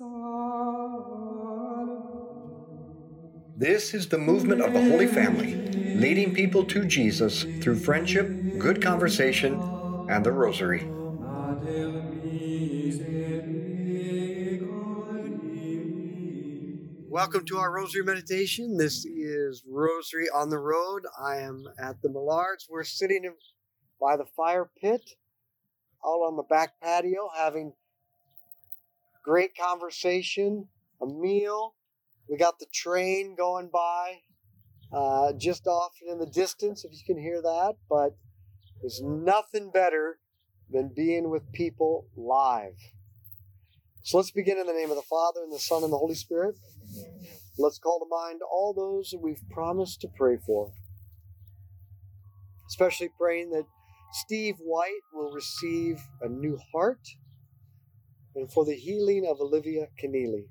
This is the movement of the Holy Family, leading people to Jesus through friendship, good conversation, and the Rosary. Welcome to our Rosary Meditation. This is Rosary on the Road. I am at the Millards. We're sitting by the fire pit, out on the back patio, having great conversation, a meal. We got the train going by uh, just off in the distance, if you can hear that. But there's nothing better than being with people live. So let's begin in the name of the Father, and the Son, and the Holy Spirit. Let's call to mind all those that we've promised to pray for. Especially praying that Steve White will receive a new heart and for the healing of Olivia Keneally.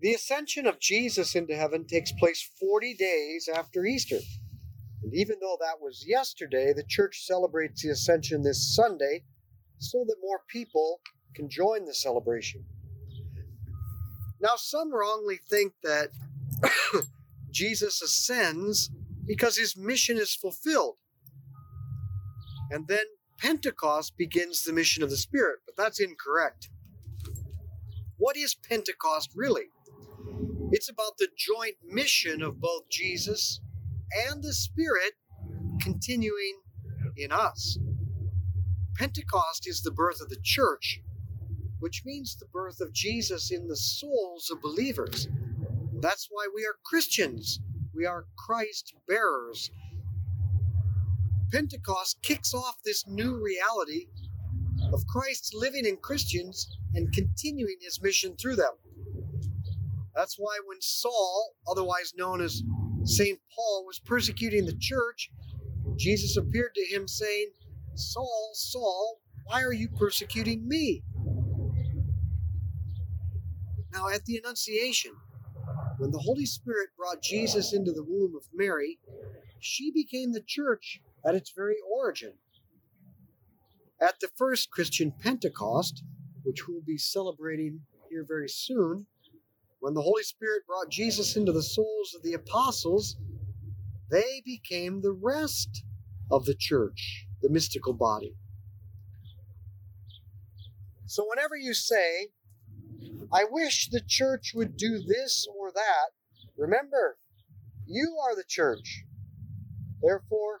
The ascension of Jesus into heaven takes place 40 days after Easter. And even though that was yesterday, the church celebrates the ascension this Sunday so that more people can join the celebration. Now, some wrongly think that Jesus ascends because his mission is fulfilled. And then Pentecost begins the mission of the Spirit, but that's incorrect. What is Pentecost really? It's about the joint mission of both Jesus and the Spirit continuing in us. Pentecost is the birth of the church, which means the birth of Jesus in the souls of believers. That's why we are Christians. We are Christ bearers. Pentecost kicks off this new reality of Christ living in Christians and continuing his mission through them. That's why when Saul, otherwise known as St. Paul, was persecuting the church, Jesus appeared to him saying, Saul, Saul, why are you persecuting me? Now, at the Annunciation, when the Holy Spirit brought Jesus into the womb of Mary, she became the church at its very origin. At the first Christian Pentecost, which we'll be celebrating here very soon, when the Holy Spirit brought Jesus into the souls of the apostles, they became the rest of the church, the mystical body. So, whenever you say, I wish the church would do this or that, remember, you are the church. Therefore,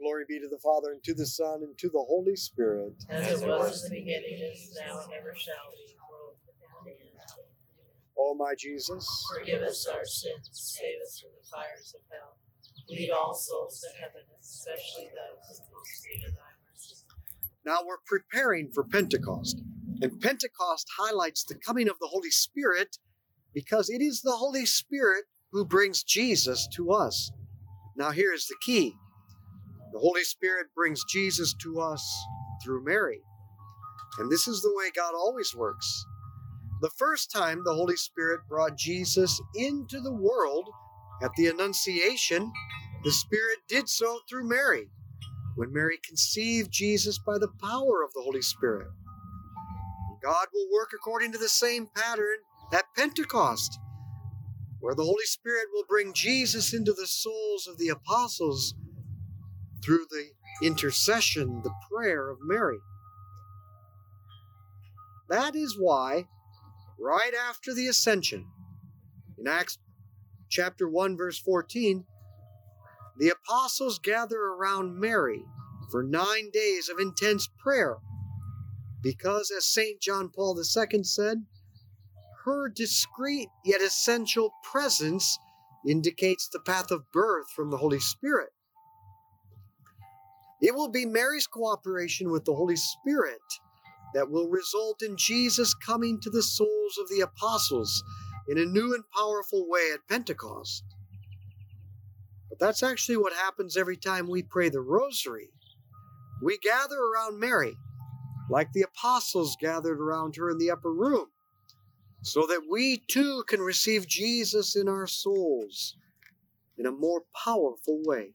Glory be to the Father, and to the Son, and to the Holy Spirit. As it was in the beginning, is now, and ever shall be, world without end. O my Jesus, Forgive us our sins, save us from the fires of hell. Lead all souls to heaven, especially those in most need of thy mercy. now we're preparing for Pentecost. And Pentecost highlights the coming of the Holy Spirit because it is the Holy Spirit who brings Jesus to us. Now, here is the key the Holy Spirit brings Jesus to us through Mary. And this is the way God always works. The first time the Holy Spirit brought Jesus into the world at the Annunciation, the Spirit did so through Mary when Mary conceived Jesus by the power of the Holy Spirit. God will work according to the same pattern at Pentecost, where the Holy Spirit will bring Jesus into the souls of the apostles through the intercession, the prayer of Mary. That is why, right after the ascension, in Acts chapter 1, verse 14, the apostles gather around Mary for nine days of intense prayer because, as St. John Paul II said, her discreet yet essential presence indicates the path of birth from the Holy Spirit. It will be Mary's cooperation with the Holy Spirit that will result in Jesus coming to the souls of the apostles in a new and powerful way at Pentecost. But that's actually what happens every time we pray the rosary. We gather around Mary, like the apostles gathered around her in the upper room, so that we too can receive Jesus in our souls in a more powerful way.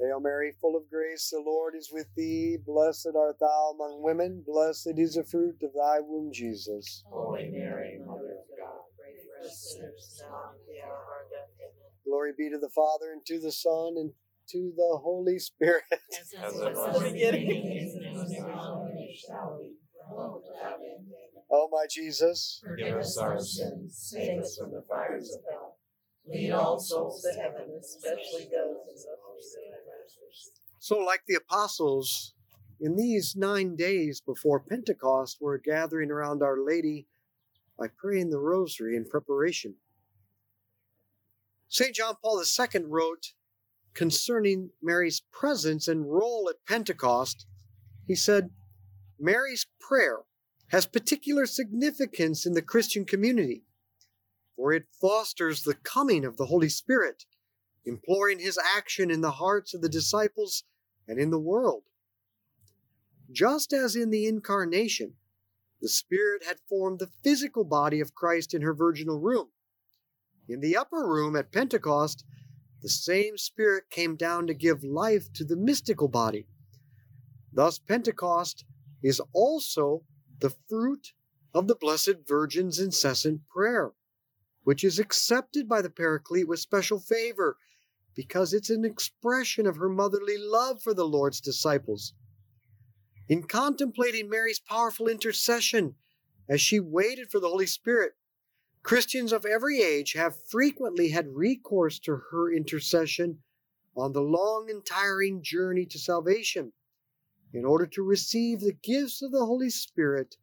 Hail Mary, full of grace, the Lord is with thee. Blessed art thou among women. Blessed is the fruit of thy womb, Jesus. Holy Mary, Mother of God, pray for us sinners, now and at the hour of our death. Amen. Glory be to the Father, and to the Son, and to the Holy Spirit. As it was in the beginning, is now, and ever shall be, world without end. O my Jesus, Forgive us our sins, save us from the fires of hell. Lead all souls to heaven, especially those in the most need of mercy. So, like the apostles, in these nine days before Pentecost, we're gathering around Our Lady by praying the Rosary in preparation. St. John Paul II wrote concerning Mary's presence and role at Pentecost, he said, Mary's prayer has particular significance in the Christian community, for it fosters the coming of the Holy Spirit, imploring his action in the hearts of the disciples and in the world. Just as in the Incarnation, the Spirit had formed the physical body of Christ in her virginal room. In the upper room at Pentecost, the same Spirit came down to give life to the mystical body. Thus, Pentecost is also the fruit of the Blessed Virgin's incessant prayer, which is accepted by the Paraclete with special favor because it's an expression of her motherly love for the Lord's disciples. In contemplating Mary's powerful intercession as she waited for the Holy Spirit, Christians of every age have frequently had recourse to her intercession on the long and tiring journey to salvation in order to receive the gifts of the Holy Spirit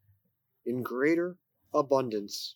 in greater abundance.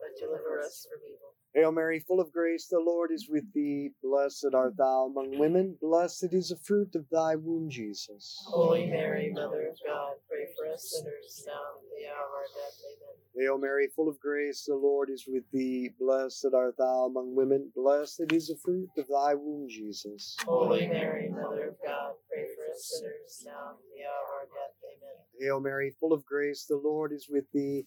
but deliver us from evil. Hail Mary, full of grace, the Lord is with thee. Blessed art thou among women. Blessed is the fruit of thy womb, Jesus. Holy Mary, Mother of God, pray for us sinners now and at the hour of our death. Amen. Hail Mary, full of grace, the Lord is with thee. Blessed art thou among women. Blessed is the fruit of thy womb, Jesus. Holy Mary, Mother of God, pray for us sinners now and at the hour of our death. Amen. Hail Mary, full of grace, the Lord is with thee.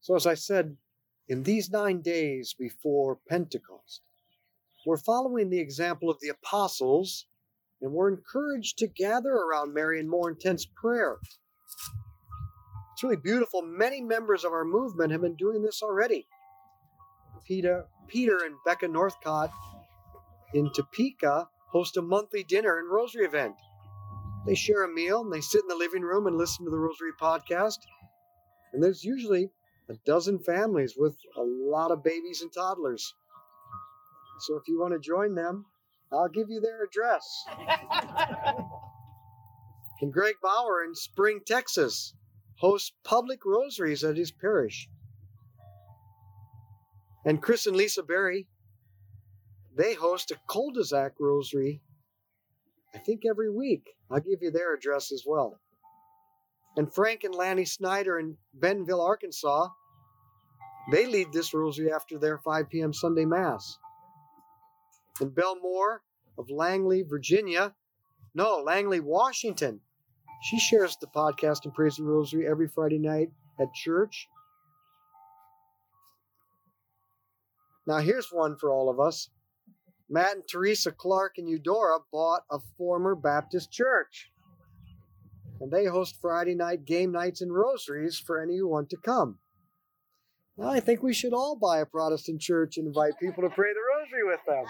So, as I said, in these nine days before Pentecost, we're following the example of the apostles and we're encouraged to gather around Mary in more intense prayer. It's really beautiful. Many members of our movement have been doing this already. Peter, Peter and Becca Northcott in Topeka host a monthly dinner and rosary event. They share a meal and they sit in the living room and listen to the Rosary podcast. And there's usually a dozen families with a lot of babies and toddlers. So if you want to join them, I'll give you their address. And Greg Bauer in Spring, Texas hosts public rosaries at his parish. And Chris and Lisa Berry, they host a cul-de-sac rosary, I think every week. I'll give you their address as well. And Frank and Lanny Snyder in Bentonville, Arkansas, they lead this rosary after their 5 p.m. Sunday Mass. And Belmore of Langley, Virginia, no, Langley, Washington, she shares the podcast and prays the rosary every Friday night at church. Now, here's one for all of us. Matt and Teresa Clark and Eudora bought a former Baptist church. And they host Friday night game nights and rosaries for any who want to come. Now, I think we should all buy a Protestant church and invite people to pray the rosary with them.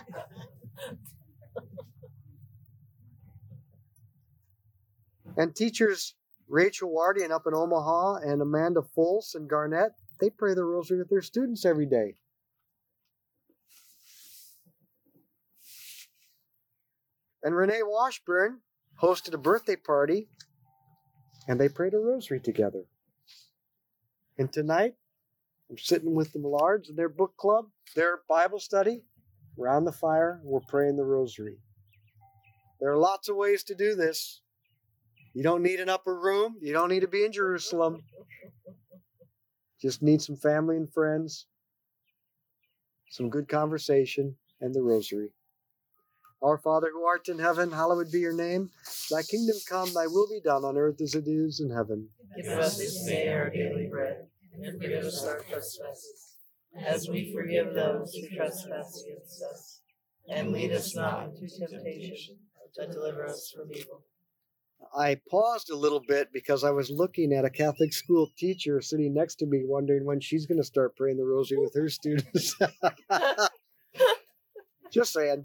And teachers Rachel Wardian up in Omaha and Amanda Fulse and Garnett, they pray the rosary with their students every day. And Renee Washburn hosted a birthday party and they prayed a rosary together. And tonight, I'm sitting with the Millards in their book club, their Bible study, around the fire, we're praying the rosary. There are lots of ways to do this. You don't need an upper room. You don't need to be in Jerusalem. Just need some family and friends, some good conversation, and the rosary. Our Father who art in heaven, hallowed be your name. Thy kingdom come, thy will be done on earth as it is in heaven. Give us this day our daily bread, and forgive us our trespasses, as we forgive those who trespass against us. And lead us not into temptation, but deliver us from evil. I paused a little bit because I was looking at a Catholic school teacher sitting next to me, wondering when she's going to start praying the rosary with her students. Just saying.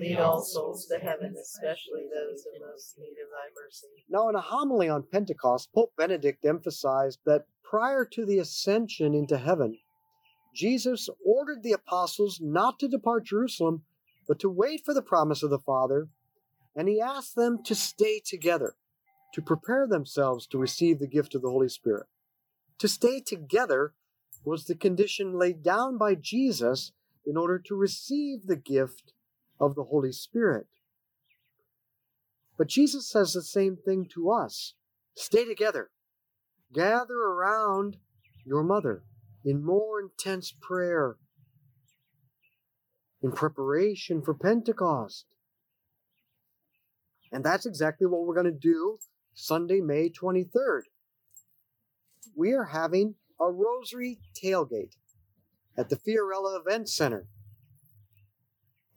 Lead all souls to heaven, especially those in most need of thy mercy. Now, in a homily on Pentecost, Pope Benedict emphasized that prior to the ascension into heaven, Jesus ordered the apostles not to depart Jerusalem, but to wait for the promise of the Father, and he asked them to stay together, to prepare themselves to receive the gift of the Holy Spirit. To stay together was the condition laid down by Jesus in order to receive the gift of the Holy Spirit. But Jesus says the same thing to us stay together, gather around your mother in more intense prayer. in preparation for Pentecost. And that's exactly what we're going to do Sunday, May 23rd. We are having a rosary tailgate at the Fiorella Event Center.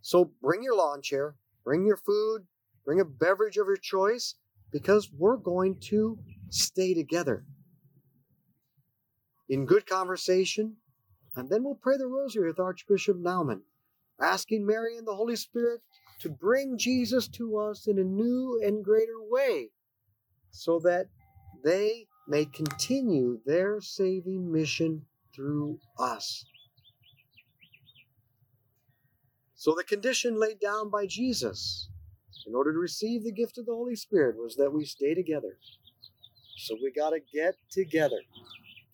So bring your lawn chair, bring your food, bring a beverage of your choice, because we're going to stay together in good conversation, and then we'll pray the rosary with Archbishop Naumann, asking Mary and the Holy Spirit to bring Jesus to us in a new and greater way so that they may continue their saving mission through us. So, the condition laid down by Jesus in order to receive the gift of the Holy Spirit was that we stay together. So, we got to get together,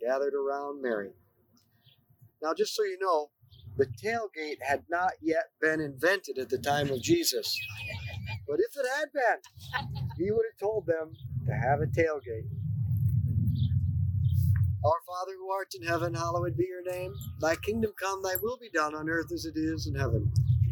gathered around Mary. Now, just so you know, the tailgate had not yet been invented at the time of Jesus. But if it had been, he would have told them to have a tailgate. Our Father who art in heaven, hallowed be your name. Thy kingdom come, thy will be done on earth as it is in heaven.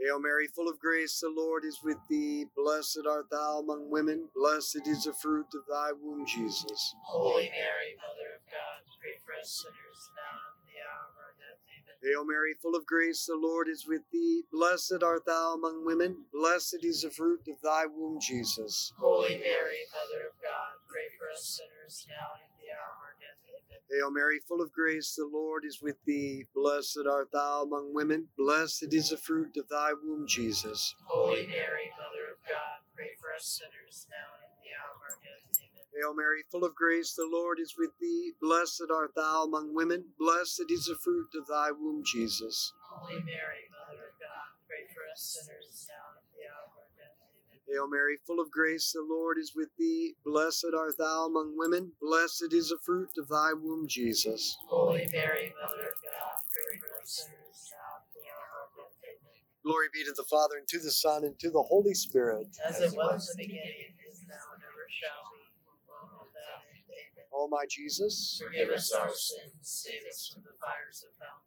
Hail Mary, full of grace, the Lord is with thee. Blessed art thou among women. Blessed is the fruit of thy womb, Jesus. Holy Mary, Mother of God, pray for us sinners now and the hour of our death. Amen. Hail Mary, full of grace, the Lord is with thee. Blessed art thou among women. Blessed is the fruit of thy womb, Jesus. Holy Mary, Mother of God, pray for us sinners now and the hour of our death. Amen. Hail Mary, full of grace, the Lord is with thee. Blessed art thou among women. Blessed is the fruit of thy womb, Jesus. Holy Mary, Mother of God, pray for us sinners now and at the hour of our death. Amen. Hail Mary, full of grace, the Lord is with thee. Blessed art thou among women. Blessed is the fruit of thy womb, Jesus. Holy Mary, Mother of God, pray for us sinners now and at the hour of our death. Amen. Hail Mary, full of grace, the Lord is with thee. Blessed art thou among women. Blessed is the fruit of thy womb, Jesus. Holy Mary, Mother of God, pray for us sinners now and the hour of our death. Glory be to the Father, and to the Son, and to the Holy Spirit. As it was in the beginning, is now, and ever shall be, world without end. Amen. O my Jesus, Forgive us our sins, save us from the fires of hell.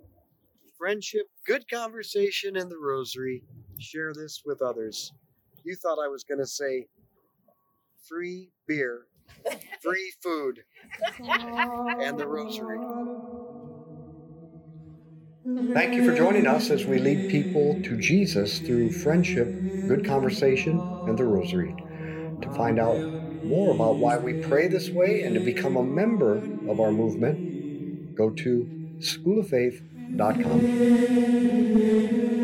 friendship, good conversation, and the rosary. Share this with others. You thought I was going to say free beer, free food, and the rosary. Thank you for joining us as we lead people to Jesus through friendship, good conversation, and the rosary. To find out more about why we pray this way and to become a member of our movement, go to schooloffaith.com.